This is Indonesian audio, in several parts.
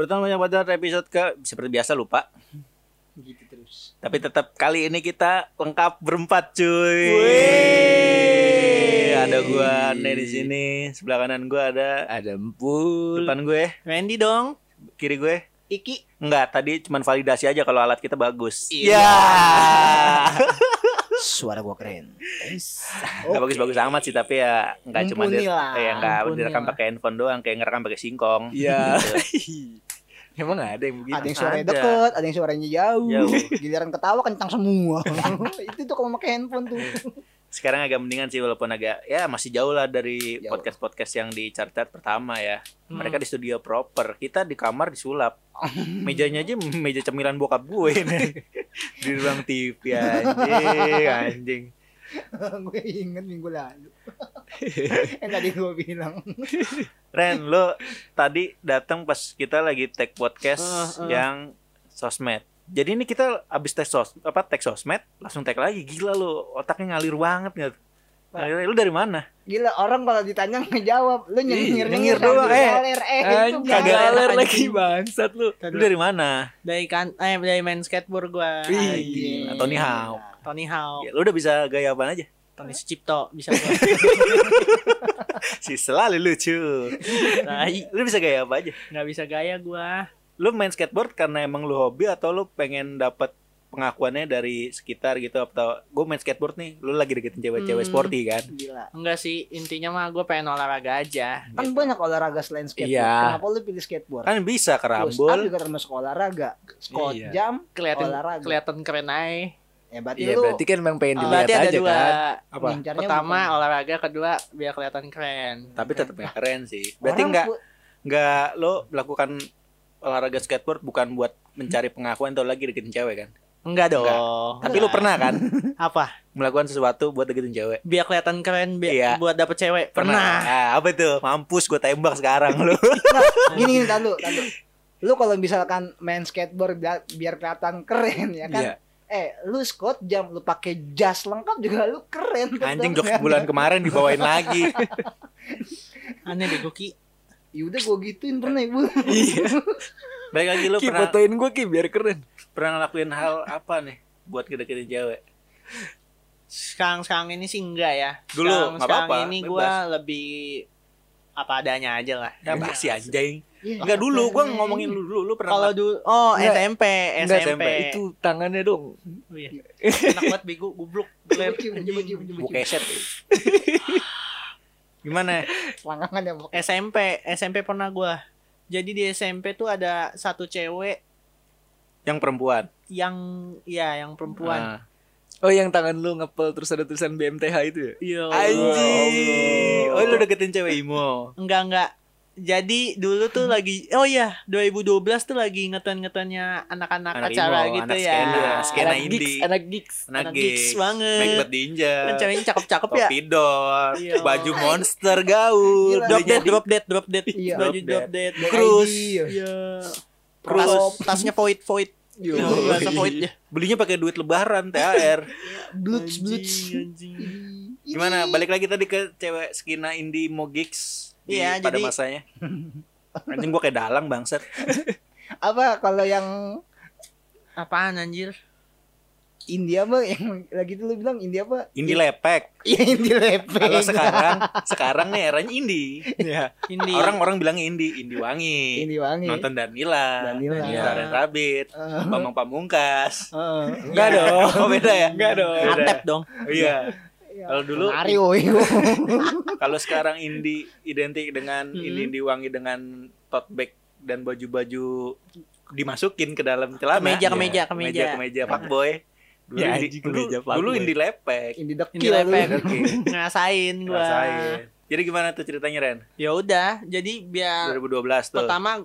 Pertama yang pada episode ke seperti biasa lupa. Gitu terus. Tapi tetap kali ini kita lengkap berempat cuy. Wih. Ada gua Ane di sini, sebelah kanan gua ada Ada empul. depan gue, Randy dong. kiri gue. Iki. Enggak, tadi cuman validasi aja kalau alat kita bagus. Iya. Suara gua keren. Enggak bagus-bagus amat sih, tapi ya enggak cuma Mumpuni di, lah, ya enggak mumpuni direkam pakai handphone doang, kayak ngerekam pakai singkong. Iya. Gitu. Emang ada yang begitu? Ada yang suaranya Ada. deket, ada yang suaranya jauh. Jauh. Giliran ketawa kencang semua. itu tuh kalau pakai handphone tuh. Sekarang agak mendingan sih walaupun agak ya masih jauh lah dari podcast-podcast yang di chart-chart pertama ya. Hmm. Mereka di studio proper, kita di kamar disulap. Mejanya aja meja cemilan bokap gue nih. di ruang TV anjing, anjing. gue inget minggu lalu. yang tadi gue bilang. Ren, lo tadi datang pas kita lagi tag podcast Uh, uh. yang sosmed. Jadi ini kita abis tag sos apa tag sosmed langsung tag lagi. Gila lo, otaknya ngalir banget nggak? Ngalir, lu dari mana? Gila orang kalau ditanya ngejawab, lu nyengir nyengir doang, eh. eh, itu Anjing, kagak kagak enak, aler anjing. lagi bangsat lu. Lu dari mana? dari kan eh dari main skateboard gua Iya. Tony Hawk. Tony Hawk Ya, lu udah bisa gaya apa aja? Tony Sucipto bisa gua Si selalu lucu. tai Lu bisa gaya apa aja? nggak bisa gaya gua Lu main skateboard karena emang lu hobi atau lu pengen dapat pengakuannya dari sekitar gitu atau gue main skateboard nih, lu lagi deketin cewek-cewek Hmm. sporty kan? Gila. enggak sih intinya mah gua pengen olahraga aja Kan banyak olahraga selain skateboard. Iya. Kenapa lu pilih skateboard? Kan bisa Push kerambol. juga termasuk olahraga. Squat Iya. jam, kelihatan olahraga. kelihatan keren aja Ya berarti Iya lu berarti kan emang pengen Oh, dilihat aja dua kan. Apa? pertama bukan- olahraga kedua biar kelihatan keren Tapi tetap ya keren sih. Berarti Orang nggak pu- nggak lo melakukan olahraga skateboard bukan buat mencari pengakuan atau lagi deketin cewek kan? Enggak dong Tapi lu pernah kan apa melakukan sesuatu buat deketin cewek? biar kelihatan keren biar Iya. buat dapet cewek pernah, Ah, apa itu? Mampus gue tembak sekarang lu. gini gini tahu tahu. Lu kalau misalkan main skateboard biar, biar kelihatan keren ya kan. Iya. Eh, lu squat jam, lu pakai jas lengkap juga lu keren. Anjing kan? bulan kemarin dibawain lagi. aneh bego ki Ya udah gua gituin pernah ibu. Iya. Baik lagi lu Ki pernah fotoin gua Ki biar keren. pernah ngelakuin hal apa nih buat ngedeketin cewek? sekarang sekarang ini sih enggak ya Dulu, sekarang, nggak sekarang apa-apa, ini bebas. gua lebih apa adanya aja lah Ya basi anjing. Iya, Enggak dulu, gua keren. ngomongin lu dulu, lu pernah kalau dulu oh Enggak. SMP Enggak, SMP Itu tangannya dong. Oh, iya. enak banget bego goblok Coba cium, coba cium, coba Gua cium. keset. Gimana? Selangkangan ya, Bok. SMP SMP pernah gua jadi di SMP tuh ada satu cewek Yang perempuan. yang ya yang perempuan Ah. Oh yang tangan lu ngepel terus ada tulisan BMTH itu ya? iya Anjing. Oh, lu deketin cewek imo. enggak enggak jadi dulu tuh lagi oh iya 2012 tuh lagi ngeton-ngetonnya anak-anak Anak acara gitu anak ya skena, skena anak indie. gigs, anak gigs. Anak Anak gigs gigs banget. Macbeth Ninja. kan ceweknya cakep-cakep ya Topi door, Iya. baju monster gaul, Gila. drop dead drop dead drop dead Iya. baju Drop dead. Cruise. Iya. iya Cruise. Tas, tasnya void void Yo. bahasa void ya Belinya pakai duit lebaran THR. Bluts, bluts. Gimana? Balik lagi tadi ke cewek skina indie mo gigs di Iya, pada jadi- masanya. Anjing gua kayak dalang bangsat. Apa kalau yang apaan anjir India apa yang lagi itu lu bilang India apa? Indie lepek. Iya India lepek. Kalau sekarang, sekarang nih eranya indie. Iya. ini Orang-orang bilangnya indie, indie wangi. Indie wangi. Nonton Danila, Danila. Dan Rabbit, Eh, Bambang Pamungkas. eh. Enggak dong. Oh beda ya? Enggak dong. Beda. atep dong Iya. Kalau dulu Mario kalau sekarang indie identik dengan Hmm. indie indie wangi dengan tote bag dan baju-baju dimasukin ke dalam celana. Kemeja, Iya. kemeja, kemeja. kemeja, kemeja Pak Boy. Dulu, Ya, indie, anjing, dulu, kemeja dulu indie lepek. Indie ini dekil lepek lu. Oke. ngasain gua Rasain. Jadi gimana tuh ceritanya Ren? ya udah jadi biar 2012 tuh. pertama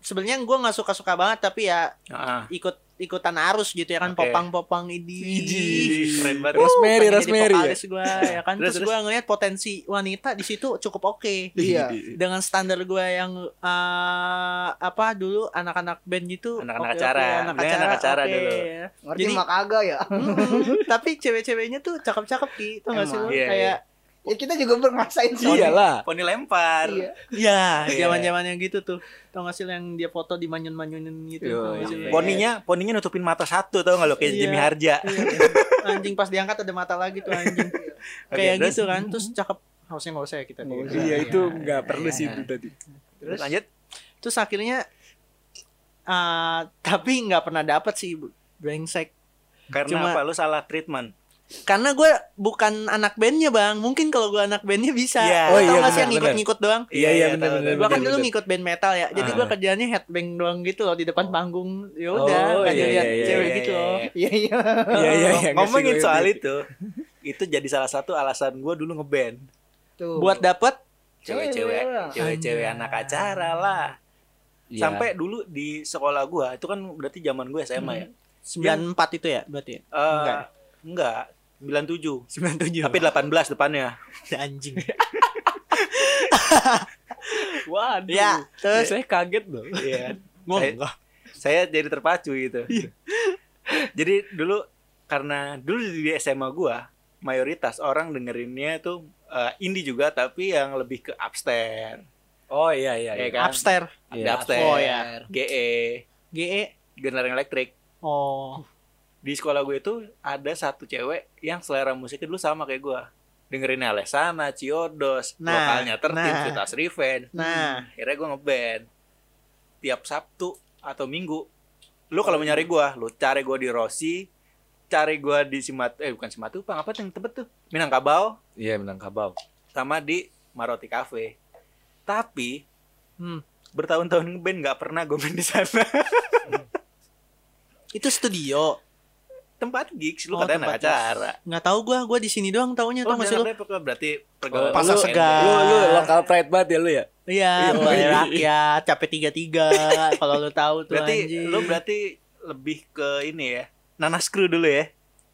sebenarnya gua nggak suka suka banget tapi ya Ah. ikut ikutan arus gitu ya kan Oke. popang-popang ini keren banget. Rosemary, Rosemary ya? gua ya kan Terus, terus, gua ngeliat potensi wanita di situ cukup oke Iya. dengan standar gua yang eh, apa dulu anak-anak band gitu Anak-anak oke, acara. oke, anak acara, anak acara oke. dulu. Ngerti Jadi- mak agak ya? Mm, tapi cewek-ceweknya tuh cakep-cakep ki tau gak sih Iya, kayak Ya kita juga pernah ngerasain soalnya. Iyalah. Poni lempar. Iya. Iya, Iya. zaman-zamannya gitu tuh. Tau gak sih yang dia foto di gitu. Yo, gak sih? iya. Poninya, poninya nutupin mata satu tau gak lo kayak Iya. Jimmy Harja. Iya. Anjing pas diangkat ada mata lagi tuh anjing. Kayak gitu kan, terus cakep. Harusnya nggak usah ya kita. Iya itu Iya. nggak perlu sih Iya. itu tadi. Terus lanjut. Terus akhirnya eh tapi nggak pernah dapet sih brengsek. Karena Cuma- apa? Lu salah treatment. Karena gue bukan anak bandnya bang. Mungkin kalau gue anak bandnya bisa. Iya. Tau Oh, iya, nggak sih yang ngikut-ngikut doang? Iya iya benar tahu, benar. tahu. Gue kan dulu ngikut band metal ya. Jadi Ah. gue kerjanya headbang doang gitu loh di depan panggung. Ya udah, Oh, iya, lihat iya, cewek iya, gitu iya, loh. iya. Iya iya. Iya iya iya. Ngomongin soal itu, itu jadi salah satu alasan gue dulu ngeband. Tuh. Buat dapet Cewek-cewek, Cewek. cewek-cewek anak acara lah. Iya. Sampai dulu di sekolah gua itu kan berarti zaman gue SMA ya. 94 itu ya berarti. Eh, Enggak. enggak. 97. 97. Tapi 18 depannya. anjing. Waduh. Ya, terus saya kaget loh. Iya. Saya- enggak. Saya jadi terpacu gitu. jadi dulu karena dulu di SMA gua mayoritas orang dengerinnya tuh eh, indie juga tapi yang lebih ke upstairs. Oh iya iya. Ya iya. kan? Upstairs. Ada Iya. upstairs. Oh, ya. GE, GE. General Electric. Oh. Di sekolah gue itu ada satu cewek yang selera musiknya dulu sama kayak gua. Dengerin Alessana, Ciodos, Nah, lokalnya tertib, nah. Citas Revenge. Nah, Akhirnya gue ngeband tiap Sabtu atau Minggu. Lu kalau mau nyari gua, lu cari gua di Rossi, cari gua di Simat eh bukan Simatupang, apa tuh yang tebet tuh? Minangkabau Iya Minangkabau. sama di Maroti Cafe. Tapi hmm. bertahun-tahun ngeband nggak pernah gue main di sana. itu studio. Tempat gigs, lu Oh, katanya tempat anak acara. Nggak tahu gua, gua di sini doang taunya Oh, tau nggak sih lu? Berarti pergaulan Pasar lu Segar. Lu lu lokal pride banget ya lu ya. Iya, Iya, iya. rakyat, capek tiga tiga. Kalau lu tahu tuh Berarti anjing. lu berarti lebih ke ini ya. Nanas Crew dulu ya.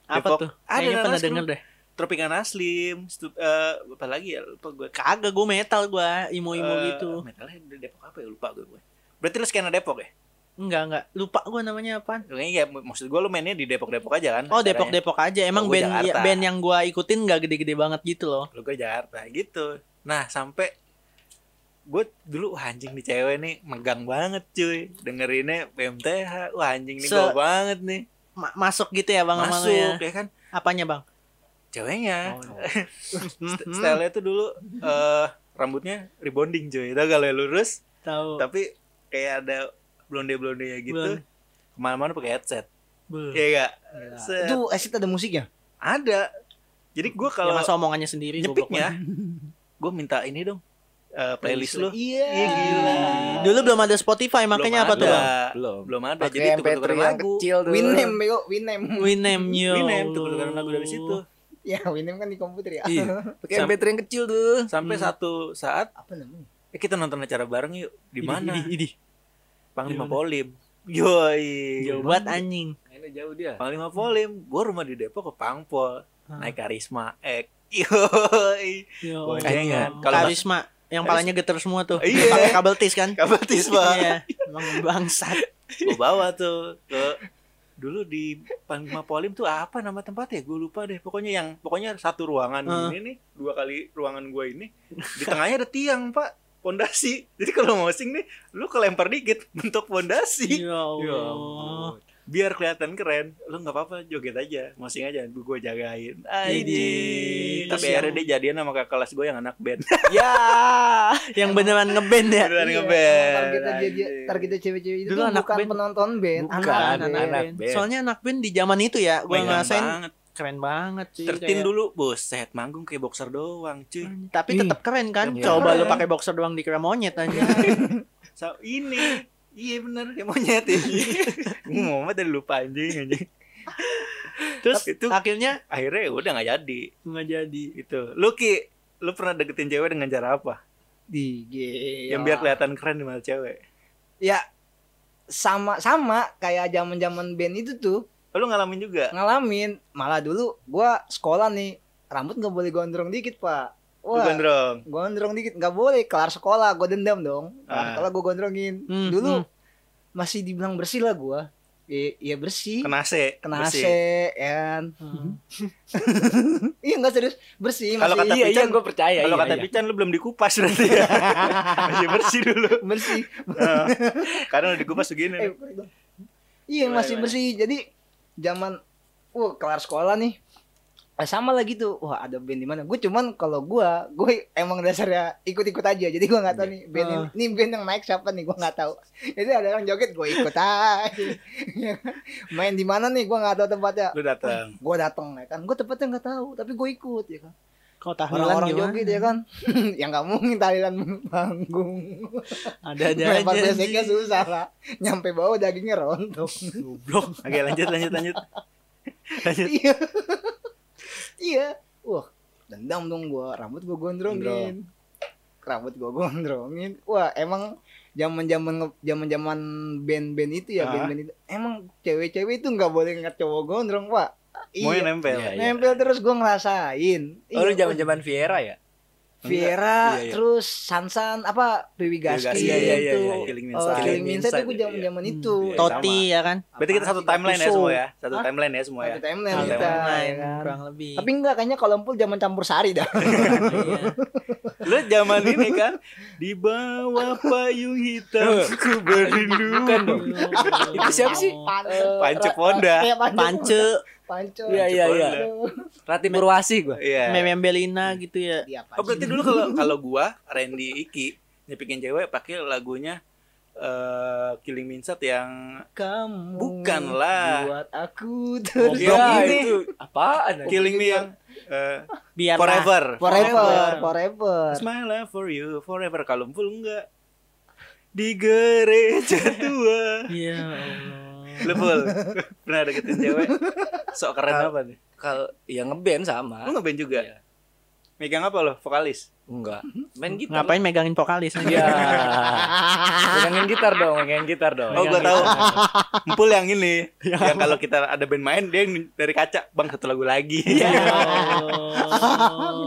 apa Depok. tuh? Ada Kayaknya pernah Nanas denger deh. Tropicana Slim, stu, eh, apa lagi ya? Lupa gue. Kagak, gua metal gua, imo-imo Eh, gitu. Metalnya Depok apa ya? Lupa gue. gue. Berarti lu skena Depok ya? Enggak, enggak. Lupa gua namanya apaan. Kayaknya ya maksud gue lu mainnya di Depok-Depok aja kan? Oh. Depok-Depok aja. Emang Oh, gua band ya, Jakarta. band yang gua ikutin nggak gede-gede banget gitu loh. Lu gue Jakarta gitu. Nah, sampai gue dulu wah anjing nih cewek nih megang banget cuy dengerinnya BMTH wah anjing nih Se- gue banget nih Ma- masuk gitu ya Bang masuk Amalnya. ya kan Apanya, Bang? ceweknya Oh, St- stylenya tuh dulu eh rambutnya rebonding cuy tau kalau lurus Tahu. tapi kayak ada blonde blonde ya gitu ke mana-mana pakai headset. Iya gak? Set. Itu Asit ada musiknya? ada jadi gue Ya kalau masa omongannya sendiri nyepiknya gue minta ini dong eh, playlist lu Iya. Iya, gila. Dulu belum ada Spotify makanya Belum apa tuh, ada. Bang? Belum. belum ada Pakai jadi tuker-tuker MP3 yang lagu kecil tuh. Winem bego, Winem. Winem yo. Winem tuker-tukeran lagu dari situ Ya, Winem kan di komputer ya. Iya. Pakai Sam- MP3 yang kecil tuh. sampai Hmm. satu saat Apa namanya? eh, kita nonton acara bareng yuk di Idi, mana idi, idi. Panglima? Polim yoi Jauh banget anjing. Ini jauh dia. Panglima Polim gua rumah di Depok ke Pangpol Ah. naik karisma ek yoi Yo. Oh. Kalau Karisma yang palanya geter semua tuh. Iya. Pakai kabel tis kan? kabel tisma Iya. Emang bangsat. gua bawa tuh ke dulu di Panglima Polim tuh apa nama tempatnya gue lupa deh pokoknya yang pokoknya satu ruangan Ah. ini nih dua kali ruangan gua ini di tengahnya ada tiang pak pondasi jadi kalau mau sing nih lu kelempar dikit bentuk pondasi Ya Ya Allah. biar kelihatan keren lu nggak apa-apa joget aja mosing aja gue gue jagain Idi. Aji. tapi akhirnya dia jadian sama kakak kelas gue yang anak band Ya, yang beneran ngeband ya. beneran Iya, ngeband Targetnya cewek-cewek itu Dulu anak bukan band. penonton band, Bukan, anak, anak band. anak band. band. Soalnya anak band di zaman itu ya, gua Megang ngerasain banget keren banget sih. tertin kayak- dulu buset manggung kayak boxer doang cuy Tapi Ih. tetap keren kan? Iya. Coba lu Keren. pakai boxer doang dikira monyet aja. so, ini iya bener kayak monyet ya mau tadi lupa anjing anjing Terus itu akhirnya akhirnya udah nggak jadi nggak jadi. gitu lu ki lu pernah deketin cewek dengan cara apa Di yang biar kelihatan keren di mata cewek Ya sama sama kayak zaman-zaman band itu tuh Oh, lu ngalamin juga ngalamin. Malah dulu gua sekolah nih rambut nggak boleh gondrong dikit pak. lu Wah, gondrong gondrong dikit nggak boleh. Kelar sekolah gue dendam dong. Kelar Ah. sekolah gue gondrongin. Hmm, dulu hmm. masih dibilang bersih lah gua. Iya iya bersih. Kena AC. Kena bersih. AC ya kan. Iya enggak serius, bersih Kalau kata Iya iya Pican- gue percaya. Kalau iya, kata iya. Pican lu belum dikupas berarti ya. Masih bersih dulu. bersih. Heeh. Karena udah dikupas begini. Eh, Iya masih bersih. Jadi zaman wah kelar sekolah nih. Eh, sama lagi tuh. Wah, ada band di mana? Gue cuman kalau gua, gue emang dasarnya ikut-ikut aja. Jadi gua nggak tahu nih band ini, nih band yang naik siapa nih, gua nggak tahu. Jadi ada orang joget, gue ikut aja. Main di mana nih, gua nggak tahu tempatnya. Lu datang. Gue datang ya kan. Gue tempatnya nggak tahu, tapi gue ikut ya kan. Kau tahlilan Orang-orang joget ya kan. yang nggak mungkin tahlilan panggung. Ada aja Lempar beseknya susah lah. Nyampe bawah dagingnya rontok. Goblok. Oke, lanjut lanjut lanjut. Lanjut. iya iya wah dendam dong gua rambut gua gondrongin rambut gua gondrongin wah emang zaman zaman zaman zaman band-band itu ya band-band itu emang cewek-cewek itu nggak boleh ngeliat cowok gondrong pak Mau iya nempel. Iya, iya. nempel terus gua ngerasain Oh lu Iya, zaman-zaman Viera ya? Viera Iya, iya. terus Sansan apa Dewi Gaski Gaski, iya, iya, itu iya, iya. Killing Me Oh. Killing itu Inside, gua zaman zaman iya. itu Iya, Toti ya kan? Berarti kita satu Apaan sih, timeline ya semua ya. Satu Hah? timeline ya semua ya. Satu timeline Satu kita timeline. ya kan. kurang lebih. tapi enggak kayaknya kalau empul zaman campur sari dah Iya. Lu zaman ini kan di bawah payung hitam ku berindu. Bukan dong. Itu siapa sih? Pance Ponda. Iya, Pance. Pance. Iya, iya, iya. Aduh. Rati Purwasi gue. Iya. Meme Belina gitu ya. Apa Oh berarti dulu kalau kalau gua Randy Iki nyepikin cewek pakai lagunya eh Killing Me Inside yang kamu Bukan lah. buat aku Oh, terus iya. Ya ini. itu apaan? Killing Me yang eh, Biar Forever. forever forever my love for you forever kalau full enggak di gereja tua. Iya Allah. Lu full pernah deketin cewek? Sok keren apa nih? Kalau yang ngeband sama. Lu ngeband juga? Iya. Megang apa lo? Vokalis? Enggak. Main gitar. Ngapain megangin vokalis? Iya. Megangin gitar dong, megangin gitar dong. Oh, gua tahu. Empul yang ini. yang kalau kita ada band main dia dari kaca, "Bang, satu lagu lagi." Ya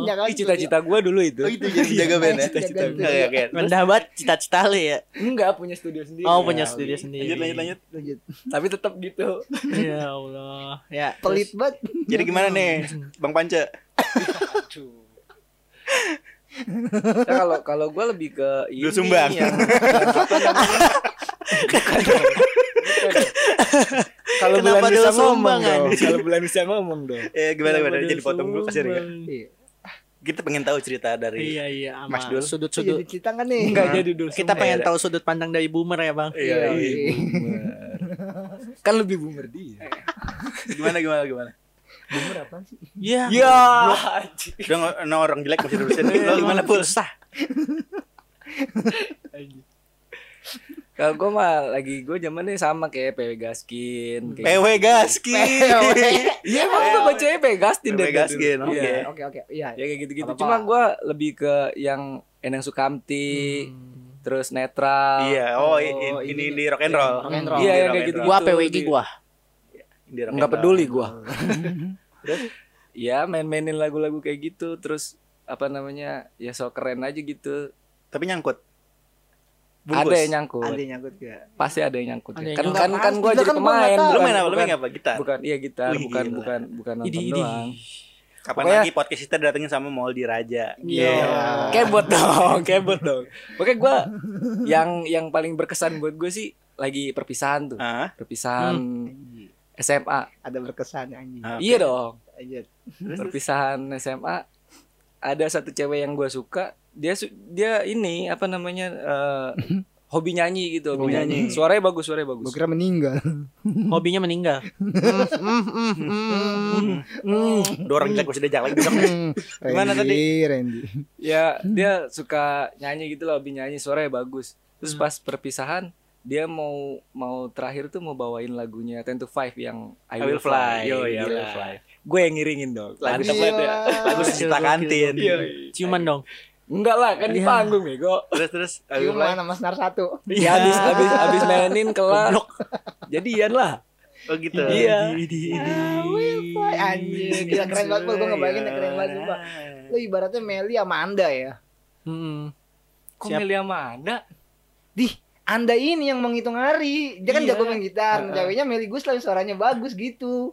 Jangan Ih, cita-cita gue dulu itu. Oh, itu jadi jaga band ya? Cita-cita Oke, oke. Terus, Rendah banget cita-cita lu ya. Enggak punya studio sendiri. Oh, punya Ya, studio oke. sendiri. Lanjut, lanjut, lanjut. lanjut Tapi tetap gitu. Ya Allah. Ya. pelit banget Jadi gimana nih, Bang Pance? Nah, kalau kalau gue lebih ke ini Lu sumbang. yang, yang apa namanya? Bukan. Kalau bulan bisa ngomong dong. Kalau bulan bisa ngomong dong. Eh, gimana Kenapa gimana? Jadi potong dulu kasih ya. iya Kita pengen tahu cerita dari Iya iya Mas Dul. Sudut-sudut. jadi cerita kan nih Enggak jadi dulu. Kita pengen Iya. tahu sudut pandang dari boomer ya, Bang. Iya, Iya, iya. iya. Boomer. Kan lebih boomer dia. Gimana gimana gimana? Boomer apaan sih Iya. Ya. Udah nggak- no, orang jelek masih terusin. Lo gimana, Pul? Susah. Kalau gue mah lagi gue zamannya sama kayak PW Gaskin. kayak PW Gaski. Iya emang gue bacanya PW Gaskin PW. Gaskin, oke. Iya. oke oke iya Ya kayak gitu-gitu. Cuma gue lebih ke yang Enang Sukamti, Hmm. terus netral. Iya, oh, Oh, ini ini- di rock and roll. rock and roll. Iya, kayak gitu. Gua PWG gua. And Nggak peduli gue. ya main-mainin lagu-lagu kayak gitu, terus apa namanya ya so keren aja gitu. Tapi nyangkut. Ada yang nyangkut, ada yang nyangkut gak pasti ada yang nyangkut. Ada ya. yang Kan nyangkut. kan kan gue Pasti, jadi kan pemain. Lu bukan- main apa? Lu bukan- main apa? Gitar. Bukan, iya gitar, Wih, bukan gila. bukan bukan nonton Idi idi. doang. Kapan Pokoknya- lagi podcast kita datengin sama Moldi Raja? Iya. Kebot dong, kebot dong. Pokoknya gue yang yang paling berkesan buat gue sih lagi perpisahan tuh, Ah, perpisahan SMA. ada berkesan anjing Ah. Iya dong, Lanjut. perpisahan SMA. Ada satu cewek yang gue suka, dia su- dia ini apa namanya eh, hobi nyanyi gitu, hobi Hobi nyanyi. nyanyi. Suaranya bagus, suaranya bagus. Gue kira meninggal. Hobinya meninggal. Hmm. Dua orang jelek masih diajak lagi besok. Gimana tadi? Randy. Ya dia suka nyanyi gitu loh, hobi nyanyi, suaranya bagus. Terus pas perpisahan dia mau mau terakhir tuh mau bawain lagunya Ten to Five yang I, I Will Fly. Yo, I Will. Fly. Gue yang ngiringin dong. Lagu banget ya. Lagu sejuta kantin. Iya. Ciuman dong. Enggak lah, kan di Iya. panggung bego. Terus terus. I Will Fly. Cuma nama Senar satu. Ya habis habis habis mainin kelar. Jadian lah. Oh gitu. Iya. Anjing, gila keren banget gue ngebayangin ya, keren banget sumpah. Lu ibaratnya Meli sama Anda ya. Hmm. Kok milih sama Anda? Di anda ini yang menghitung hari dia kan Iya. jago main gitar Heeh. ceweknya Meli suaranya bagus gitu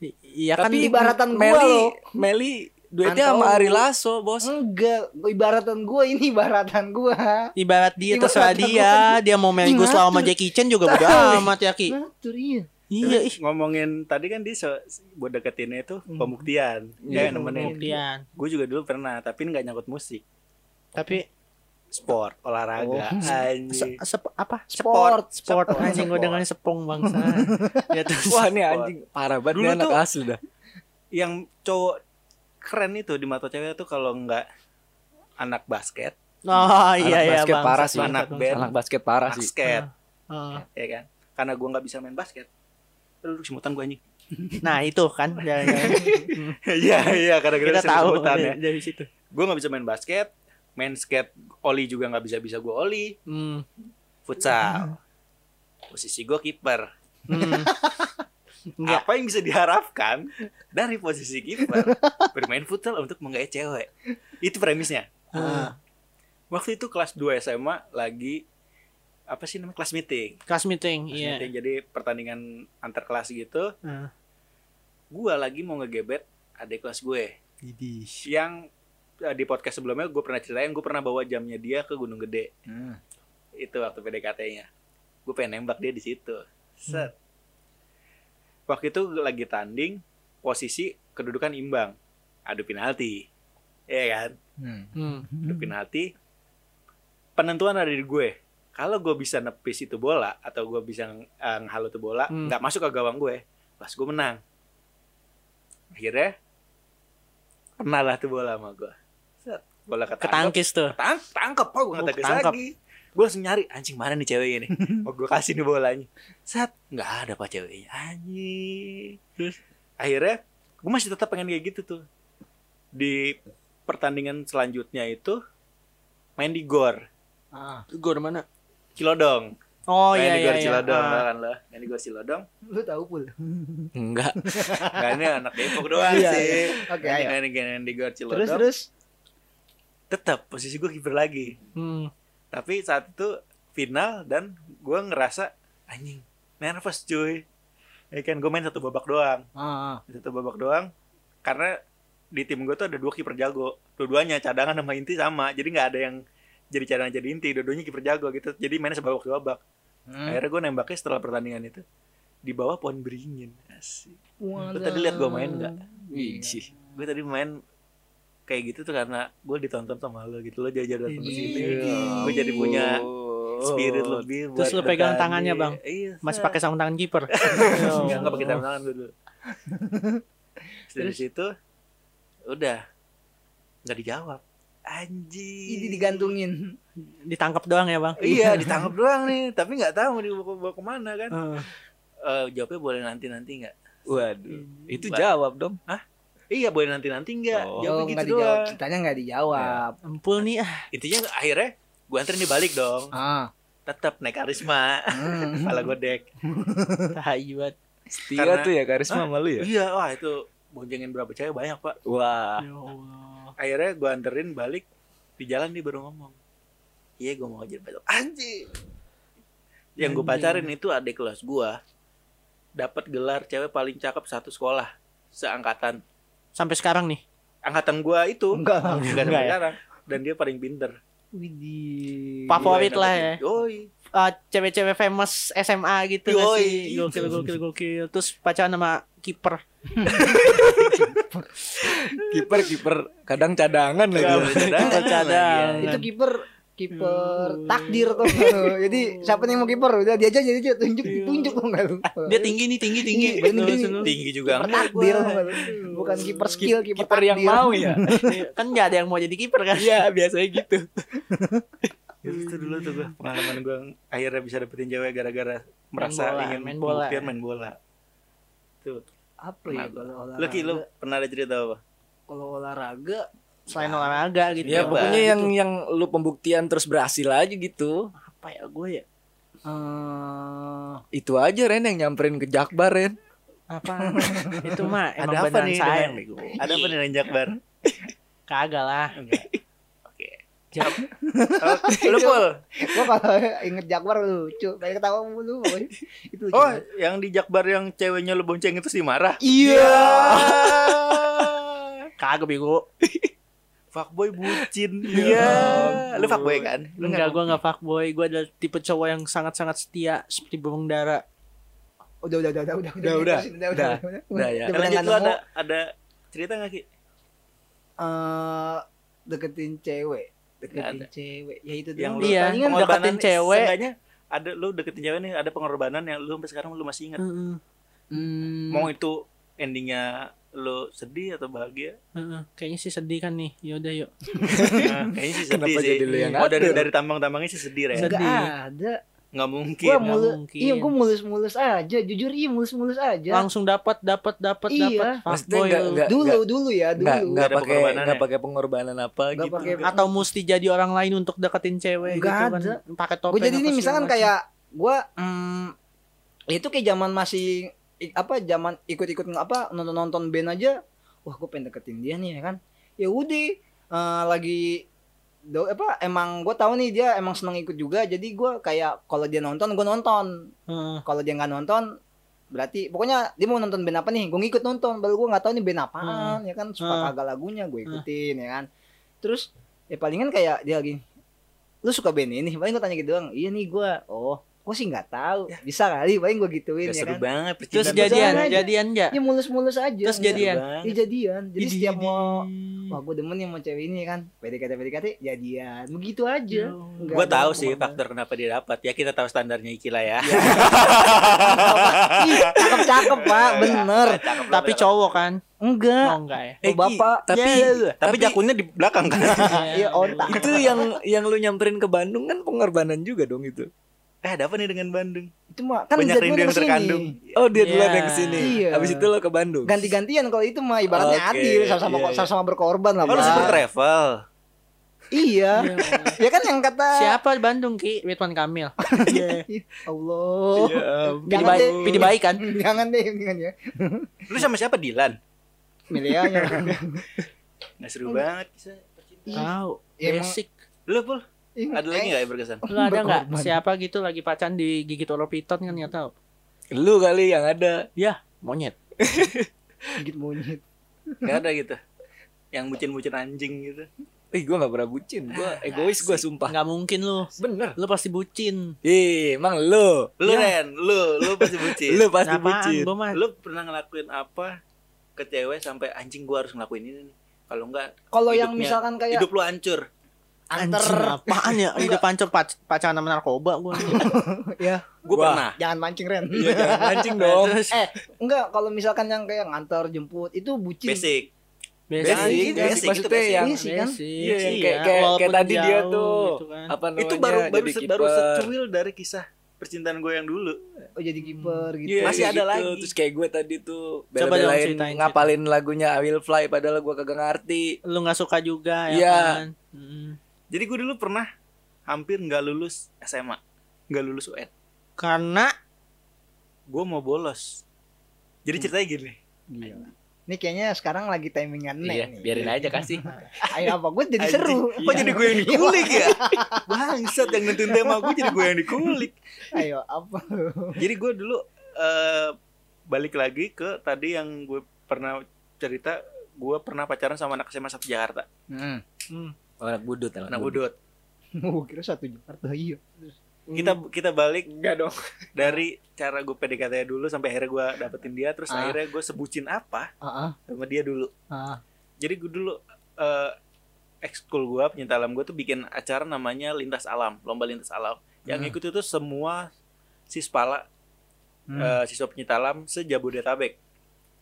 I- Iya kan Tapi ibaratan gua Meli, loh. Meli duetnya sama Ari Lasso, Bos. enggak ibaratan gua ini ibaratan gua ibarat dia Ibarat terserah dia, dia mau Meli Ih, Guslau sama. Jackie Chan juga bodo Tahu. amat ya Ki. ngatur iya Iya, ih. ngomongin tadi kan dia so, buat deketinnya itu pembuktian Iya, ya nemenin Kemudian, gue juga dulu pernah tapi nggak nyangkut musik tapi sport olahraga Oh. anjing se- sep- apa? sport Sport Sport. anjing gue Sport. dengerin sepong bangsa. ya terus. Wah, ini anjing parah banget Dulu anak tuh- asli dah. yang cowok keren itu di mata cewek tuh kalau nggak anak basket Oh iya Anak iya basket bang. parah sih. Anak band. Anak basket parah sih. skate Ah. ya kan karena gue nggak bisa main basket Aduh, semutan gue anjing. Nah itu kan ya, ya. Iya, iya, karena kita sering tahu sebutan ya. dari, dari situ. Gue nggak bisa main basket, main skate, oli juga nggak bisa-bisa gue oli, Hmm. futsal. Posisi gue kiper. Hmm. Apa yang bisa diharapkan dari posisi kiper bermain futsal untuk menggait cewek? Itu premisnya. Ah. Waktu itu kelas 2 SMA lagi apa sih namanya kelas meeting. Kelas meeting, Kelas iya. meeting jadi pertandingan antar kelas gitu. Ah. Gua lagi mau ngegebet adik kelas gue. yang eh, di podcast sebelumnya gue pernah ceritain gue pernah bawa jamnya dia ke Gunung Gede. Hmm. itu waktu PDKT-nya gue pengen nembak dia di situ. Set. Waktu itu lagi tanding posisi kedudukan imbang. Adu penalti. Ya kan? Hmm. Hmm. adu penalti. Penentuan ada di gue. Kalau gue bisa nepis itu bola atau gue bisa eh, ngehalu tuh bola Hmm. nggak masuk ke gawang gue. Pas gue menang. Akhirnya kena lah tuh bola sama gue bola ketangkep. Ketangkis tuh. Tang tangkep. Oh gue nggak Oh, lagi. Gue langsung nyari anjing mana nih cewek ini oh gue kasih nih bolanya. Set. Nggak ada pak ceweknya. Anjing. Terus? Akhirnya gue masih tetap pengen kayak gitu tuh. Di pertandingan selanjutnya itu main di gor. Ah, Gue mana? Cilodong. Oh main iya di iya gor iya. Cilodong Ah. lah kan lo? Main di gor Cilodong. Lu tahu pul? Enggak. nggak ini anak Depok doang Iya, sih. oke main, ayo. main, main di gor terus Cilodong. terus tetap posisi gue kiper lagi. Hmm. tapi saat itu final dan gue ngerasa anjing nervous cuy. Ya kan gue main satu babak doang. Ah, satu babak doang karena di tim gue tuh ada dua kiper jago. Dua-duanya cadangan sama inti sama. Jadi nggak ada yang jadi cadangan jadi inti. Dua-duanya kiper jago gitu. Jadi mainnya sebabak babak Hmm. akhirnya gue nembaknya setelah pertandingan itu di bawah pohon beringin. Asik. Lu tadi lihat gue main nggak? Wih, sih. gue tadi main kayak gitu tuh karena gue ditonton sama lo gitu lo jajar datang ke sini Iya. gue jadi punya spirit Oh. lebih Terus buat lu pegang bertanding. tangannya, Bang? iya Masih pakai sarung tangan kiper. Enggak, enggak pakai tangan tangan gue dulu. Terus dari Terus? situ udah nggak dijawab. Anjing. ini digantungin Ditangkap doang ya, Bang. Iya, ditangkap doang nih, tapi nggak tahu mau dibawa bawa ke mana kan. Heeh. Eh, jawabnya boleh nanti-nanti nggak? Waduh. Itu Wah. jawab dong. Iya, boleh nanti-nanti nggak? Oh. Jawabnya oh gitu nggak dijawab doang. ceritanya nggak dijawab Empul nih ah. Intinya akhirnya gue anterin dia balik dong. ah Tetap naik karisma. hmm. Kepala godek. Tai banget. Setia Karena- tuh ya karisma sama lu ya. Iya, wah itu boncengin berapa cewek banyak, Pak. Wah. Ya Allah. akhirnya gue anterin balik di jalan dia baru ngomong iya gue mau jadi pacar anjing yang gue pacarin itu adik kelas gue dapat gelar cewek paling cakep satu sekolah seangkatan Sampai sekarang nih. angkatan gue itu enggak enggak Enggak sampai ya? sekarang dan dia paling pinter Widih. Favorit Gua lah ya. Yoi. Ah, cewek-cewek famous SMA gitu Yoi. sih? Gokil gokil gokil. Terus pacaran sama kiper. Kiper kiper kadang cadangan lagi. boleh cadangan Kiper cadang. lagi, itu kiper kiper Hmm. takdir tuh jadi siapa nih yang mau kiper udah dia aja jadi tunjuk tunjuk tuh nggak lu Dia tinggi nih, tinggi tinggi. Bener, Terus, tinggi. tinggi juga. Kiper enggak takdir bukan kiper skill kiper yang mau ya. kan nggak ada yang mau jadi kiper kan? Iya, biasanya gitu. itu dulu tuh gue pengalaman gue akhirnya bisa dapetin cewek gara-gara merasa bola, ingin main bola. buktian main bola. Tuh. Apa ya kalau olahraga lu Ki, lu pernah ada cerita apa? Kalau olahraga Selain olahraga gitu. Ya Iya, pokoknya yang yang lu pembuktian terus berhasil aja gitu. apa ya gue ya? eh Itu aja Ren yang nyamperin ke Jakbar Ren. Apa? itu mah emang Ada apa nih dengan- nih gue. ada apa nih Renjak Bar Kagak lah. oke Lu Pul? Gua kalau inget Jakbar lucu, pengen ketawa mulu. boy. Itu lucu Oh, banget. yang di Jakbar yang ceweknya lu bonceng itu sih marah. Iya. Kagak bego. Fuckboy bucin. Ya Iya. Lu ampun. fuckboy kan? Lu Enggak, nggak- gue nggak fuckboy. Gue adalah tipe cowok yang sangat-sangat setia seperti burung dara. Udah udah udah udah udah Udah, udah. udah udah Udah. udah Udah, ya. Udah Lanjut nggak lu ada ada cerita gak Ki? Eh, deketin cewek Nggak deketin cewek ya itu Yang lu Iya, palingan deketin Pengorbanan cewek. seenggaknya ada lu deketin cewek nih ada pengorbanan yang lu sampai sekarang lu masih ingat. Heeh, hmm, Mau itu endingnya lu sedih atau bahagia? heeh. Kayaknya sih sedih kan nih. Yaudah yuk. Nah, kayaknya sih sedih Kenapa sih. jadi lu yang oh, dari dari tambang-tambangnya sih sedih Ren. Sedih. nggak ada Nggak mungkin. gua nggak mulus mungkin. iya gua mulus mulus aja jujur iya mulus mulus aja Langsung dapat dapat dapat Iya. dapat Maksudnya fuckboy nggak- lu. nggak- dulu dulu ya Nggak dulu nggak ada pakai pengorbanan nggak ya? pakai pengorbanan apa Nggak gitu. pakai- Atau mesti jadi orang lain untuk deketin cewek Nggak gitu kan. ada. Pakai topeng. gue jadi segala misalkan kayak gua hmm, itu kayak zaman masih apa zaman ikut-ikut apa nonton-nonton band aja wah gue pengen deketin dia nih ya kan? Ya udah eh, lagi do apa emang gue tahu nih dia emang seneng ikut juga jadi gua kayak kalau dia nonton gue nonton. Heeh. kalau dia nggak nonton berarti pokoknya dia mau nonton band apa nih gue ngikut nonton baru gue nggak tahu nih band apaan ya kan? Suka Hmm. kagak lagunya gue ikutin ya kan? Terus ya palingan kayak dia lagi lu suka band ini? Paling gue tanya gitu doang iya nih gue oh gue sih nggak tahu bisa kali paling gue gituin Ya, ya seru kan banget Terus jadian, aja. jadian enggak? ya mulus-mulus aja Terus nggak- jadian? Iya jadian jadi Idi, setiap mau wah gue demen nih sama cewek ini kan PDKT PDKT jadian begitu aja Gue tahu sih pengorbanan. faktor kenapa dia dapat. Ya kita tahu standarnya Iki lah ya. Ih, cakep cakep pak bener Tapi cowok kan? enggak Oh enggak ya. Oh, bapak tapi Tapi tapi jakunnya di belakang kan. iya otak itu yang yang lu nyamperin ke Bandung kan pengorbanan juga dong itu. Eh ada apa nih dengan Bandung? itu mah kan Banyak rindu yang ke sini. terkandung. Oh dia duluan Iya. yang ke sini. Iya. Habis itu lo ke Bandung. ganti-gantian kalau itu mah ibaratnya Oke, adil sama-sama iya, iya. sama-sama berkorban lah Oh, Pak. sibuk travel. iya ya kan yang kata Siapa di Bandung Ki? Ridwan Kamil. Iya. Allah Ya, Pidi Jangan baik, deh. pidi baik kan? jangan deh jangan ya Lu sama siapa Dilan? milianya Nggak seru banget kisah percintaan. Tahu. Ya, Basic. Lu pul ada lagi nggak yang berkesan? Lu ada nggak siapa gitu lagi pacaran di gigit ular piton kan nggak tahu. Lu kali yang ada. Ya, monyet. gigit monyet Nggak ada gitu. Yang bucin-bucin anjing gitu. Ih, gua gak pernah bucin. Gua Ah, egois gua asik. sumpah. Nggak mungkin lu. Bener. Lu pasti bucin. Ih, emang lu. Lu Ya. Ren, lu, lu pasti bucin. Lu pasti bucin. Gua mah lu pernah ngelakuin apa ke cewek sampai anjing gua harus ngelakuin ini nih. Kalau enggak kalau yang misalkan kayak hidup lu hancur. Anter apaan ya? Hidup pancur pac pacaran sama narkoba gua. ya Gua Wah. pernah. jangan mancing Ren Iya, jangan mancing dong. Eh enggak kalau misalkan yang kayak ngantar jemput itu bucin Basic. basic, Basic, Basic, basic, basic, maksudnya itu yang basic kan? basic, Iya, iya. kayak kayak, tadi dia tuh. gitu kan. Apa namanya? Itu baru baru se- baru secuil dari kisah percintaan gue yang dulu. oh jadi kiper gitu Iya, Masih ada gitu. lagi. Terus kayak gue tadi tuh Coba ceritain, ngapalin lagunya I Will Fly padahal gue kagak ngerti. Lu nggak suka juga ya Iya. kan? Mm. Jadi gue dulu pernah hampir nggak lulus SMA, nggak lulus UN. Karena Gue mau bolos. Jadi ceritanya gini. Gila. Ini kayaknya sekarang lagi timingan Iya, nih. biarin aja kasih. Ayo apa gue jadi Anjing. seru. Kok jadi gue yang dikulik ya? Bangsat yang nentuin tema gue jadi gue yang dikulik. Ayo apa? Jadi gue dulu eh, balik lagi ke tadi yang gue pernah cerita gue pernah pacaran sama anak SMA satu Jakarta Hmm. Oh, anak budut, anak budut Oh, kira satu Jakarta iya. kita kita balik Enggak dong. dari cara gue PDKT dulu sampai akhirnya gue dapetin dia terus Ah. akhirnya gue sebutin apa Heeh. sama dia dulu Ah. jadi gue dulu eh ekskul gue penyinta alam gue tuh bikin acara namanya lintas alam lomba lintas alam yang Hmm. ikut itu semua sispala Hmm. eh, siswa penyinta alam sejabodetabek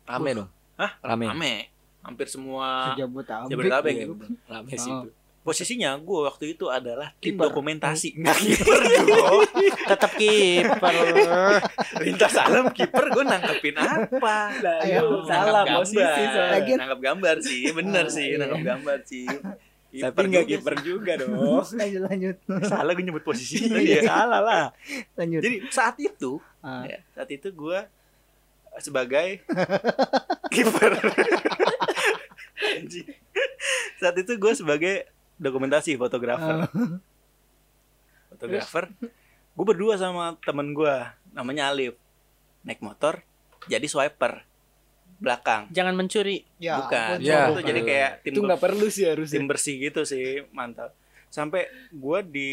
Rame dong. Hah? Rame. rame hampir semua Jabodetabek. Jabodetabek Iya, gitu. bener. Rame sih Oh. itu. Posisinya gue waktu itu adalah tim Kiper. dokumentasi nggak kiper tetap kiper. lintas alam kiper gue nangkepin apa Ayo, salah Nangkep posisi gambar. soalnya. Lagian- nangkep gambar sih bener Ah, sih iya. nangkep gambar sih Tapi enggak juga kiper juga dong. lanjut lanjut. salah gue nyebut posisinya Iya, ya salah lah. Lanjut. jadi saat itu Ah. ya, saat itu gue sebagai kiper saat itu gue sebagai dokumentasi fotografer. Fotografer. Gue berdua sama temen gue namanya Alif. Naik motor jadi swiper. Belakang. Jangan mencuri. Ya, bukan. Ya. itu jadi kayak tim Itu nggak perlu sih harusnya. tim bersih gitu sih mantap. Sampai gue di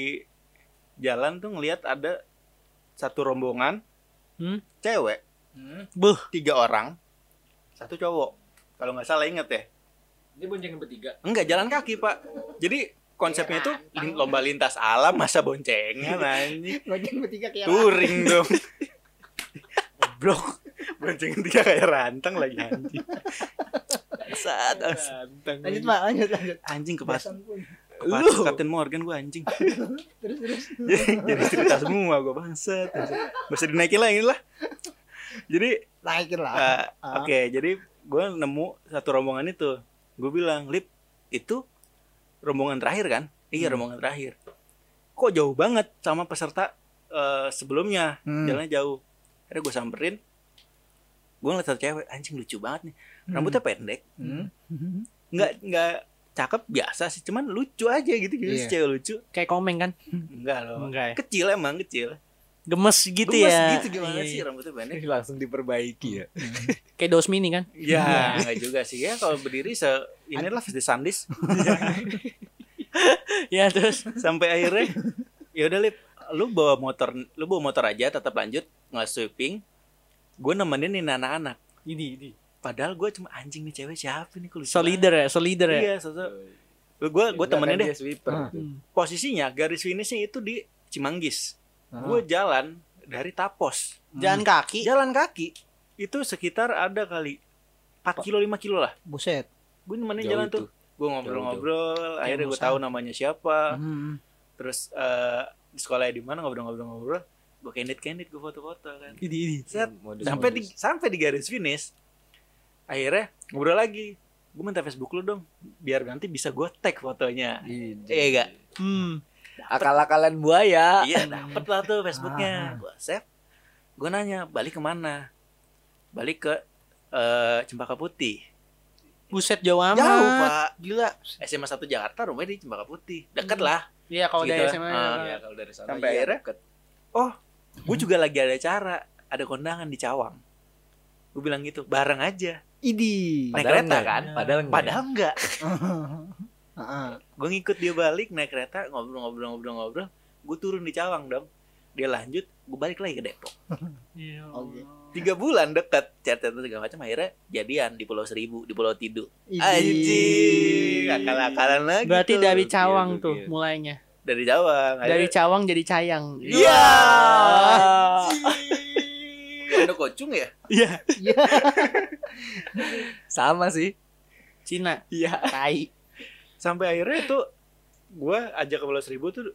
jalan tuh ngelihat ada satu rombongan Hmm? cewek. Hmm. Buh. tiga orang. Satu cowok. Kalau nggak salah inget ya Dia boncengan bertiga. enggak jalan kaki pak. Jadi konsepnya tuh lin- lomba lintas alam masa boncengan anjing. Gojek bertiga kayak touring dong. Goblok. Boncengan tiga kayak rantang lagi anjing. Saat Lanjut Pak, lanjut lanjut. anjing kepas kepas Captain Morgan gue anjing. Terus terus. jadi, jadi cerita semua gue bangsat. Bisa dinaikin lagi lah jadi Naikin lah. eh, Ah. oke jadi gue nemu satu rombongan itu gue bilang lip itu rombongan terakhir kan? Iya Hmm. rombongan terakhir. Kok jauh banget sama peserta eh, sebelumnya? Hmm. jalannya jauh. Akhirnya gue samperin. Gue ngeliat satu cewek anjing lucu banget nih. Rambutnya pendek. Hmm. nggak nggak cakep biasa sih. Cuman lucu aja gitu. Gitu Iya. cewek lucu. Kayak komeng kan? enggak loh. Enggak ya? kecil emang kecil Gemes gitu Gemes ya. gitu gimana Iya. sih rambutnya pendek Langsung diperbaiki ya. Kayak dos mini kan? ya enggak juga sih ya kalau berdiri se inilah Festi Sandis ya terus. sampai akhirnya ya udah lip lu bawa motor lu bawa motor aja tetap lanjut nggak sweeping gue nemenin nih anak-anak Ini, ini. padahal gue cuma anjing nih cewek siapa nih kulit Solider ya, solider ya. iya sosok gue gue temenin deh Dia sweeper. Hmm. posisinya garis finishnya itu di Cimanggis Gue jalan dari Tapos Jalan kaki. jalan kaki itu sekitar ada kali 4 kilo 5 kilo lah Buset. gue nemenin Jauh jalan itu. tuh gue ngobrol-ngobrol akhirnya gue tahu namanya siapa Hmm. terus eh di sekolahnya di mana ngobrol-ngobrol-ngobrol gue candid candid gue foto-foto kan Ini, ini. set Modus- sampai di modus. sampai di garis finish akhirnya ngobrol lagi gue minta Facebook lu dong biar nanti bisa gue tag fotonya Ini. iya gak Hmm. Akal-akalan buaya. iya dapet lah tuh Facebooknya gue save gue nanya balik ke mana balik ke eh, Cempaka Putih Buset jauh amat. jauh pak Gila. SMA 1 Jakarta rumahnya di Cempaka Putih deket lah Iya kalau dari. SMA. Ah. Iya, kalau dari sana Sampai iya, akhirnya? deket. gue juga lagi ada acara ada kondangan di Cawang gue bilang gitu bareng aja Idi. naik Padahal kereta enggak. kan Padahal enggak. padahal enggak Heeh. gue ngikut dia balik naik kereta ngobrol-ngobrol-ngobrol-ngobrol gue turun di Cawang dong dia lanjut gue balik lagi ke Depok Iya. Oke. tiga bulan deket chat chat segala macam akhirnya jadian di Pulau Seribu di Pulau Tidu anjing akal-akalan lagi Berarti tuh. dari Cawang Iya, tuh iya. mulainya. dari Cawang Dari Cawang jadi Cayang. iya ada kocung ya Iya. Iya. Sama sih. Cina. iya Tai. Sampai akhirnya tuh gue ajak ke Pulau Seribu tuh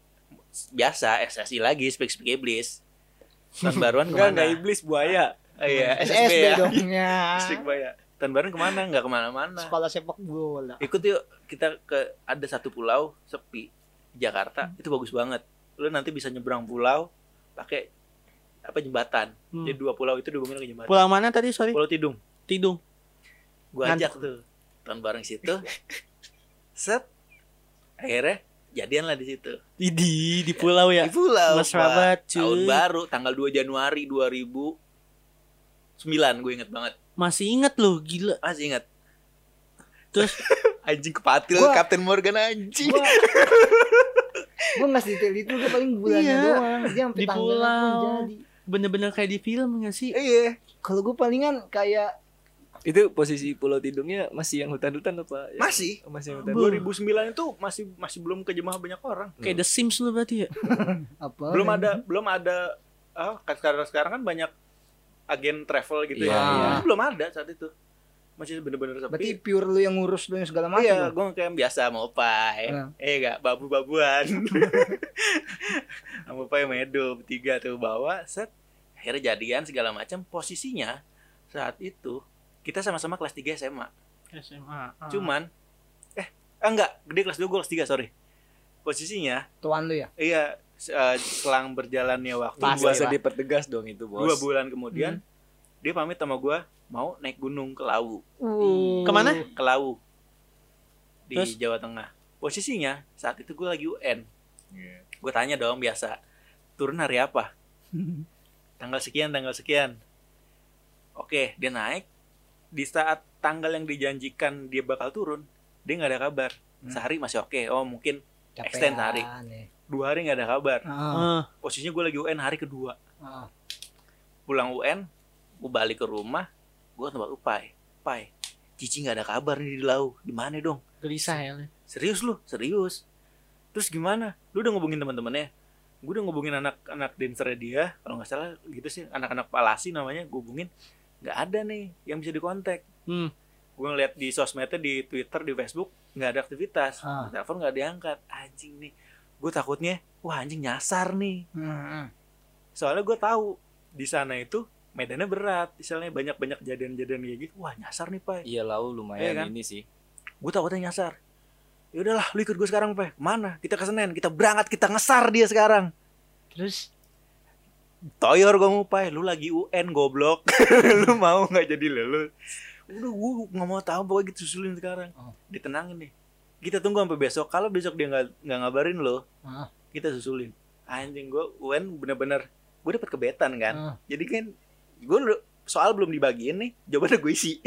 biasa SSI lagi speak speak iblis. Tahun baruan Enggak, ke mana? enggak iblis buaya. Oh, iya SSB SSB ya. dong ya. speak buaya. Tahun baruan ke mana? Nggak ke mana-mana. Sekolah sepak bola. ikut yuk kita ke ada satu pulau sepi Jakarta. Itu bagus banget. Lu nanti bisa nyebrang pulau pakai apa jembatan. Hmm. jadi dua pulau itu dihubungin ke jembatan. Pulau mana tadi sorry? pulau Tidung. Tidung. gua ajak tuh tahun bareng situ set akhirnya jadian lah di situ Idi di pulau ya. di pulau Mesra Pak. banget, cuy. tahun baru tanggal 2 Januari 2009 gue inget banget Masih inget loh, gila. masih inget Terus anjing kepatil Gua- Captain Morgan anjing Gua Gua nggak detail itu gua paling bulannya Iya. doang. Dia sampai Di pulau. jadi. bener-bener kayak di film gak sih? iya Kalau gua palingan kayak Itu posisi Pulau Tidungnya masih yang hutan-hutan apa? Ya? masih Masih yang hutan. 2009 itu masih masih belum kejemah banyak orang Kayak The Sims lu berarti ya? apa? belum ada belum ada ah sekarang sekarang kan banyak agen travel gitu Iya, ya iya. belum ada saat itu masih bener-bener Berarti sepi pure lu yang ngurus lu yang segala macam. iya gue kayak biasa mau pai Iya. eh gak babu-babuan sama pai medo bertiga tuh bawa set akhirnya jadian segala macam posisinya saat itu kita sama-sama kelas 3 SMA SMA. cuman eh ah, enggak gede kelas 2 gue kelas 3 sorry posisinya Tuan lu ya. iya eh, selang berjalannya waktu Pasti dua, Bisa lah. dipertegas dong itu, Bos. dua bulan kemudian dia pamit sama gua mau naik gunung ke Lawu Uh. Ke mana? ke Lawu di Terus? Jawa Tengah posisinya saat itu gue lagi UN gue tanya dong biasa turun hari apa tanggal sekian tanggal sekian oke dia naik di saat tanggal yang dijanjikan dia bakal turun dia nggak ada kabar. Hmm. sehari masih oke. Oh mungkin Capean Extend hari. ya. dua hari nggak ada kabar. Eh, posisinya gue lagi UN hari kedua. Ah. pulang UN gue balik ke rumah gue tempat upai pai. Cici nggak ada kabar nih di lau. Di mana dong? Gelisah ya. serius lu? Serius. Terus gimana? Lu udah ngubungin teman-temannya? Gue udah ngubungin anak-anak dancernya dia. Kalau nggak salah gitu sih anak-anak palasi namanya gue hubungin nggak ada nih yang bisa dikontak. Hmm. gue ngeliat di sosmednya di Twitter di Facebook nggak ada aktivitas. Ah. telepon nggak diangkat. Anjing nih. Gue takutnya wah anjing nyasar nih. Hmm, soalnya gue tahu di sana itu medannya berat. Misalnya banyak-banyak kejadian-kejadian kayak gitu wah nyasar nih pak. Iya lau lumayan Iya kan? ini sih. gue takutnya nyasar. Ya udahlah lu ikut gue sekarang pak. Mana? Kita ke Senen. Kita berangkat kita ngesar dia sekarang. Terus toyor gue mau pak lu lagi UN goblok lu mau nggak jadi lulus udah gue nggak mau tahu pokoknya gitu susulin sekarang Oh. ditenangin deh kita tunggu sampai besok kalau besok dia nggak nggak ngabarin lo Ah. kita susulin anjing gue UN bener-bener gue dapet kebetan kan Ah. jadi kan gue soal belum dibagiin nih jawabannya gue isi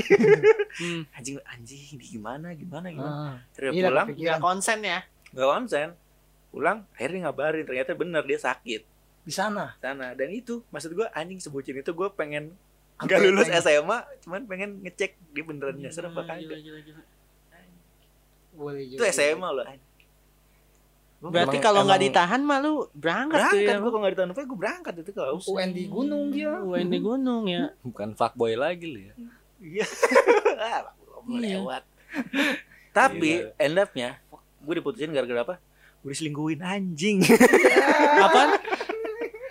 Hmm. anjing anjing ini gimana gimana gimana ah. Terus pulang. Nggak konsen ya. nggak konsen pulang akhirnya ngabarin ternyata bener dia sakit di sana sana dan itu maksud gue anjing sebutin itu gue pengen Apa nggak lulus yang- SMA cuman pengen ngecek dia beneran nyasar apa Gila, kagak gila, gila. boleh itu SMA loh Berarti kalau nggak ditahan mah lu berangkat, tuh berangkat ya. gue kalau nggak ditahan gue berangkat itu kalau UN di gunung dia UN di gunung ya. Bukan fuckboy lagi lu ya. iya ah Iya. lewat tapi Gila. end up-nya gue diputusin gara-gara apa gue diselingkuhin anjing Apaan?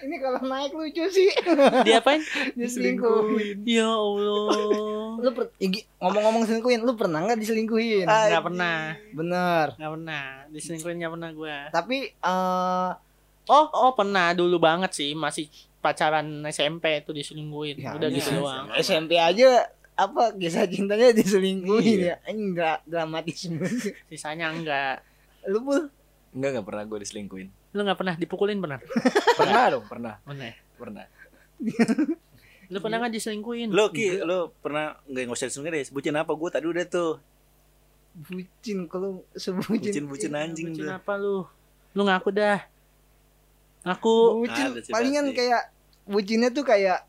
Ini kalau naik lucu sih Diapain? dia selingkuhin Ya Allah. lu per- ngomong-ngomong selingkuhin lu pernah nggak diselingkuhin. Nggak pernah. bener Nggak pernah. Diselingkuhin nggak pernah gue. tapi eh Oh, oh pernah dulu banget sih. Masih pacaran SMP itu diselingkuhin. Ya, Udah ini gitu doang. SMP aja apa kisah cintanya diselingkuhin Iya. ya ini dra dramatis banget. Sisanya enggak. lu pun Enggak enggak pernah gue diselingkuhin. Lu nggak pernah dipukulin benar? Pernah dong, pernah. Pernah. ya? Pernah. Lu pernah nggak diselingkuhin? lo ki lo pernah nggak nggak usah diselingkuhin deh sebutin apa gue tadi udah tuh bucin kalau sebutin bucin-bucin anjing Bucin apa lu? Lu ngaku dah. Ngaku. bucin sih palingan pasti. kayak bucinnya tuh kayak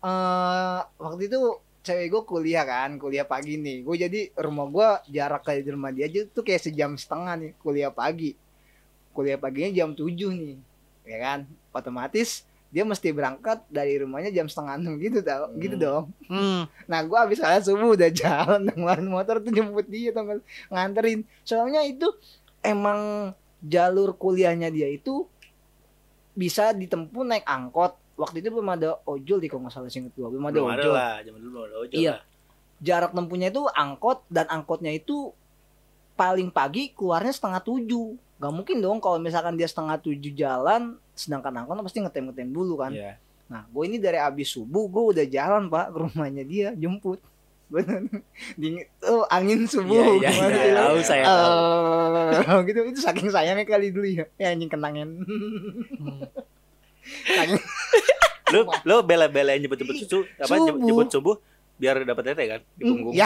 eh waktu itu cewek gue kuliah kan kuliah pagi nih gue jadi rumah gue jarak ke rumah dia aja tuh kayak sejam setengah nih kuliah pagi kuliah paginya jam 7 nih ya kan otomatis dia mesti berangkat dari rumahnya jam setengah enam gitu tau gitu Hmm. dong Hmm. Nah gue abis salat subuh udah jalan ngeluarin motor tuh jemput dia tau nggak? nganterin. Soalnya itu emang jalur kuliahnya dia itu bisa ditempuh naik angkot. Waktu itu belum ada ojol di kalau nggak salah singkat gue belum ada belum ada ojol. lah zaman dulu belum ada ojol Iya. lah. Jarak tempuhnya itu angkot dan angkotnya itu paling pagi keluarnya setengah tujuh. Gak mungkin dong kalau misalkan dia setengah tujuh jalan, sedangkan angkot pasti ngetem ngetem dulu kan. Iya. Nah, gue ini dari abis subuh, gue udah jalan pak ke rumahnya dia jemput. Bener. Dingin, oh, angin subuh. Iya, iya, gimana iya, sih? tahu saya tahu. Eh, gitu itu saking sayangnya kali dulu ya. Ya anjing. Hmm. saking lu lu bela-belain jemput-jemput susu apa jemput subuh biar dapat tete kan di punggung Ya.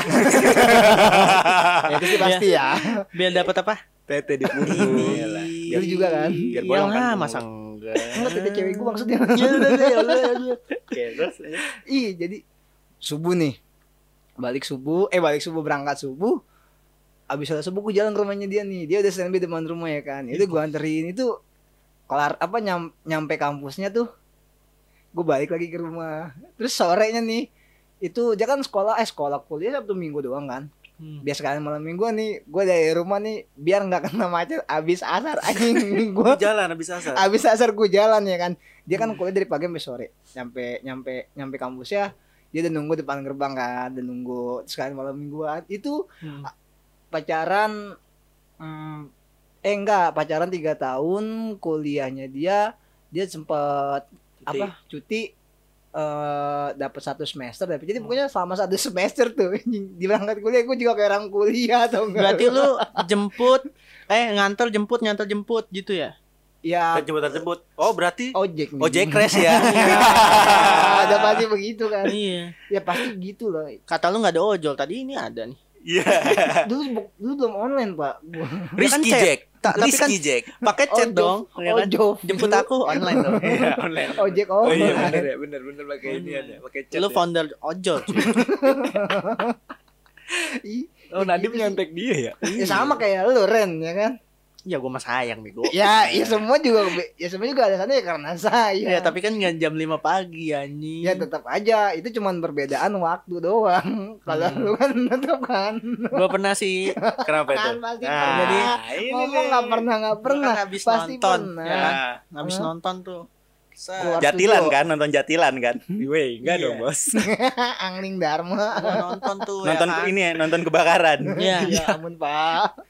ya itu sih pasti ya. Biar dapat apa? Tete di punggung Iyalah. Lu juga kan? biar Iya bolong kan lah, punggung. masa enggak? Enggak tete cewek gue maksudnya. Ya udah deh, ya udah. Oke, terus ya. Ih, jadi subuh nih. Balik subuh, eh balik subuh berangkat subuh. Abis sholat subuh gue jalan ke rumahnya dia nih. Dia udah standby depan rumah ya kan. Itu gue anterin itu kelar apa nyam, nyampe kampusnya tuh. Gue balik lagi ke rumah. Terus sorenya nih itu dia kan sekolah eh sekolah kuliah Sabtu Minggu doang kan. Hmm. Biar sekalian malam Minggu nih gue dari rumah nih biar nggak kena macet abis asar anjing gue jalan habis asar. abis asar gue jalan ya kan dia kan kuliah dari pagi sampai sore nyampe nyampe nyampe kampusnya dia udah nunggu depan gerbang kan udah nunggu sekali malam mingguan itu Hmm. pacaran hmm, eh enggak pacaran tiga tahun kuliahnya dia dia sempet Cuti. apa cuti eh dapat satu semester tapi jadi pokoknya selama satu semester tuh anjing, di berangkat kuliah gue juga kayak orang kuliah atau enggak Berarti lu jemput eh nganter jemput nganter jemput gitu ya? ya Jemput jemput. Oh berarti ojek nih. ojek crash ya. ada pasti begitu kan Iya. ya pasti gitu loh Kata lu nggak ada ojol tadi ini ada nih. Iya. dulu bu- dulu belum online pak Rizky chat. Jack. Ta- tapi kan- Jack. Pakai chat Ojo- dong. ya kan? ojo Jemput aku online dong. Iya, online. ojek Oh iya online bener ya, bener bener pakai ini ada, pakai chat. Lu ya. founder ojol. Ih, Oh Nadim nyontek dia ya. ya sama kayak lu Ren ya kan ya gue mah sayang bego. ya ya semua juga ya semua juga alasannya ya karena saya Ya, tapi kan nggak jam 5 pagi anjing. ya tetap aja itu cuman perbedaan waktu doang kalau Hmm. lu kan tetap kan Gua pernah sih Kenapa itu? Kan pasti Nah, pernah. jadi ngomong nggak pernah nggak pernah kan habis pasti nonton, pernah ya kan? Habis Hah? nonton tuh. Set. Keluar Jatilan studio. kan, nonton Jatilan kan. Weh, enggak Iya. dong, Bos. Angling Dharma Gua nonton tuh Nonton ya kan? ini ya, nonton kebakaran. Iya, ya ampun pak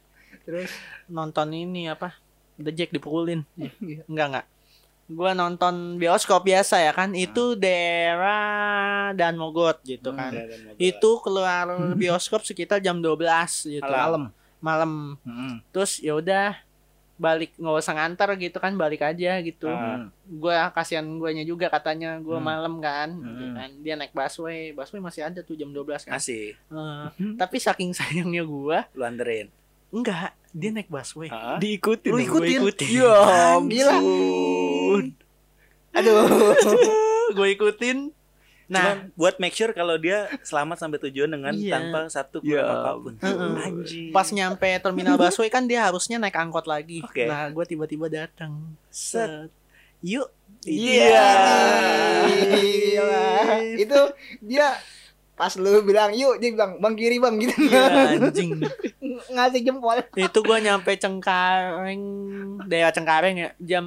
terus nonton ini apa? The Jack dipukulin. Iya. Enggak enggak. Gua nonton bioskop biasa ya kan. Itu daerah dan Mogot gitu kan. Itu keluar bioskop sekitar jam 12 gitu. Malam. Malam. Hmm. Terus ya udah balik nggak usah nganter gitu kan balik aja gitu. Ah. Gua kasihan guanya juga katanya gua Hmm. malam kan, gitu Hmm. kan. Dia naik busway, busway masih ada tuh jam 12 kan. Masih Eh, tapi saking sayangnya gua, lu anterin. Enggak, dia naik busway. Heeh. Diikutin. Lu ikutin? gua ikutin. Ya Gila. ampun. aduh gue ikutin. Nah, Nah, buat make sure kalau dia selamat sampai tujuan dengan Iya. tanpa satu Iya. kurang apa pun. Heeh. Anjing. pas nyampe terminal busway kan dia harusnya naik angkot lagi. Oke. Nah, gue tiba-tiba datang. Set. Yuk. Iya. Gila. itu dia pas lu bilang yuk dia bilang bang kiri bang gitu Iya, anjing. ngasih jempol Itu gue nyampe Cengkareng, daerah Cengkareng ya, jam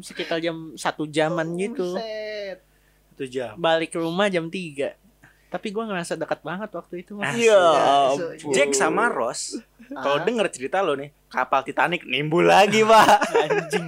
sekitar jam satu jaman gitu. Buset. Satu jam. Balik ke rumah jam 3 Tapi gue ngerasa dekat banget waktu itu. Mas. Iya. ampun. Jack sama Ross, kalau Ah. denger cerita lo nih, kapal Titanic nimbul lagi, Pak. Anjing.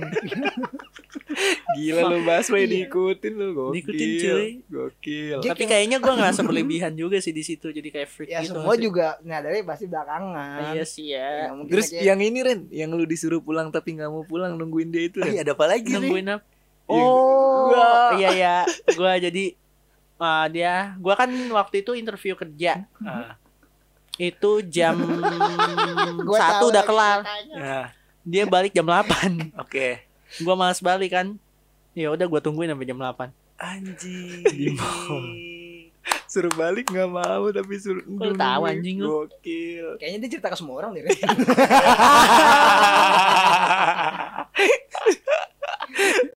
Gila lu busway Iya. diikutin lu, gokil. Diikutin, cuy. Gokil. Jack Tapi yang- kayaknya gue ngerasa berlebihan juga sih di situ. Jadi kayak freak ya gitu. semua juga nyadari pasti belakangan Iya sih Ya, ya. Terus aja- yang ini Ren, yang lu disuruh pulang tapi nggak mau pulang nungguin dia itu. Ren. Iya, ada apa lagi nih? Nungguin apa? Iya. Oh, iya ya. Gua jadi ah, dia, gua kan waktu itu interview kerja. Ah, Itu jam Gua satu udah kelar. nah, Dia balik jam 8 oke. Gua malas balik kan. Ya udah gua tungguin sampai jam 8 Anjing. Di mall. Suruh balik nggak mau tapi suruh lu tahu, anjing lu? Gokil. kayaknya dia cerita ke semua orang deh